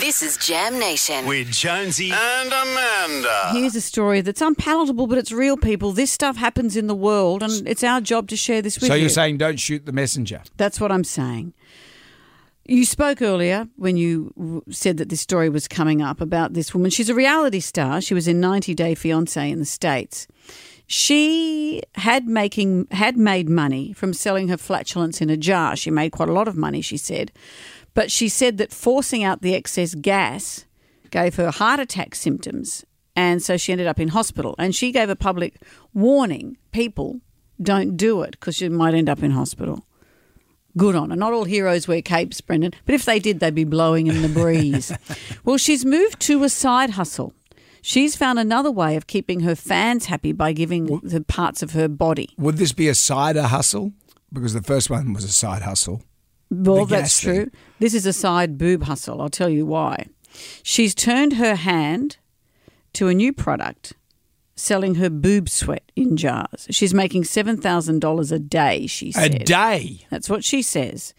This is Jam Nation. with Jonesy and Amanda. Here's a story that's unpalatable, but it's real, people. This stuff happens in the world, and it's our job to share this with So you. So you're saying don't shoot the messenger? That's what I'm saying. You spoke earlier when you said that this story was coming up about this woman. She's a reality star. She was in 90 Day Fiance in the States. She had making had made money from selling her flatulence in a jar. She made quite a lot of money, she said. But she said that forcing out the excess gas gave her heart attack symptoms, and so she ended up in hospital. And she gave a public warning: people don't do it because you might end up in hospital. Good on her. Not all heroes wear capes, Brendan, but if they did, they'd be blowing in the breeze. well, she's moved to a side hustle. She's found another way of keeping her fans happy by giving the parts of her body. Would this be a cider hustle? Because the first one was a side hustle. Well, that's thing. true. This is a side boob hustle. I'll tell you why. She's turned her hand to a new product, selling her boob sweat in jars. She's making $7,000 a day, she A day. That's what she says.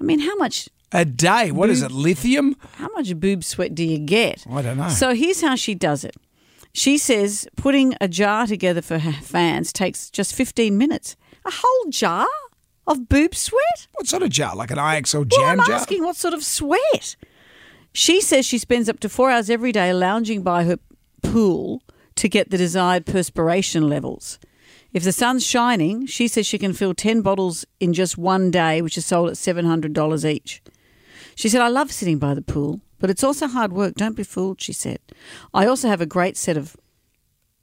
I mean, how much A day. What is it? Lithium? how much boob sweat do you get? I don't know. So here's how she does it. She says putting a jar together for her fans takes just 15 minutes. A whole jar of boob sweat? What sort of jar? Like an IXL Well, jam I'm jar? asking what sort of sweat. She says she spends up to four hours every day lounging by her pool to get the desired perspiration levels. If the sun's shining, she says she can fill 10 bottles in just one day, which is sold at $700 each. She said, I love sitting by the pool, but it's also hard work. Don't be fooled, she said. I also have a great set of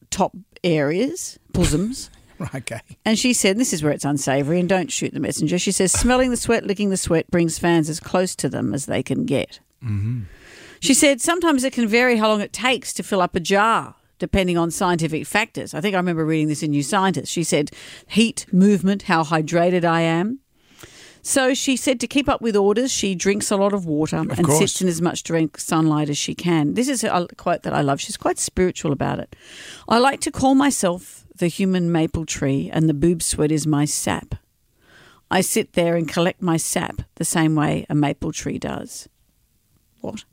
top areas, bosoms. Okay. And she said, this is where it's unsavoury and don't shoot the messenger. She says, smelling the sweat, licking the sweat brings fans as close to them as they can get. Mm-hmm. She said, sometimes it can vary how long it takes to fill up a jar, depending on scientific factors. I think I remember reading this in New Scientist. She said, heat, movement, how hydrated I am. So she said to keep up with orders, she drinks a lot of water and course. sits in as much direct sunlight as she can. This is a quote that I love. She's quite spiritual about it. I like to call myself the human maple tree, and the boob sweat is my sap. I sit there and collect my sap the same way a maple tree does. What?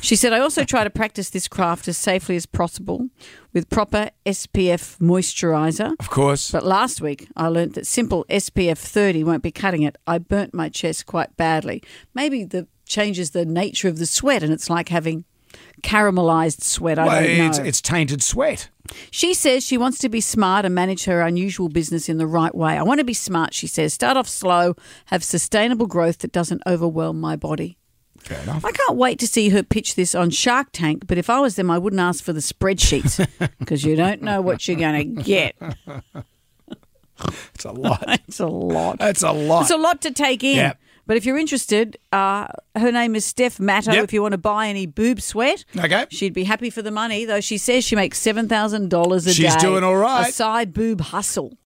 She said, I also try to practice this craft as safely as possible with proper SPF moisturizer. Of course. But last week, I learnt that simple SPF 30 won't be cutting it. I burnt my chest quite badly. Maybe the changes the nature of the sweat, and it's like having caramelized sweat. I well, don't know. it's, it's tainted sweat. She says she wants to be smart and manage her unusual business in the right way. I want to be smart, she says. Start off slow, have sustainable growth that doesn't overwhelm my body. Fair enough. I can't wait to see her pitch this on Shark Tank, but if I was them, I wouldn't ask for the spreadsheets because you don't know what you're going to get. It's a lot. It's a lot. It's a lot. It's a lot to take in. Yep. But if you're interested, uh, her name is Steph Matto. Yep. If you want to buy any boob sweat, Okay. she'd be happy for the money. Though she says she makes seven thousand dollars a day. She's doing all right. A side boob hustle.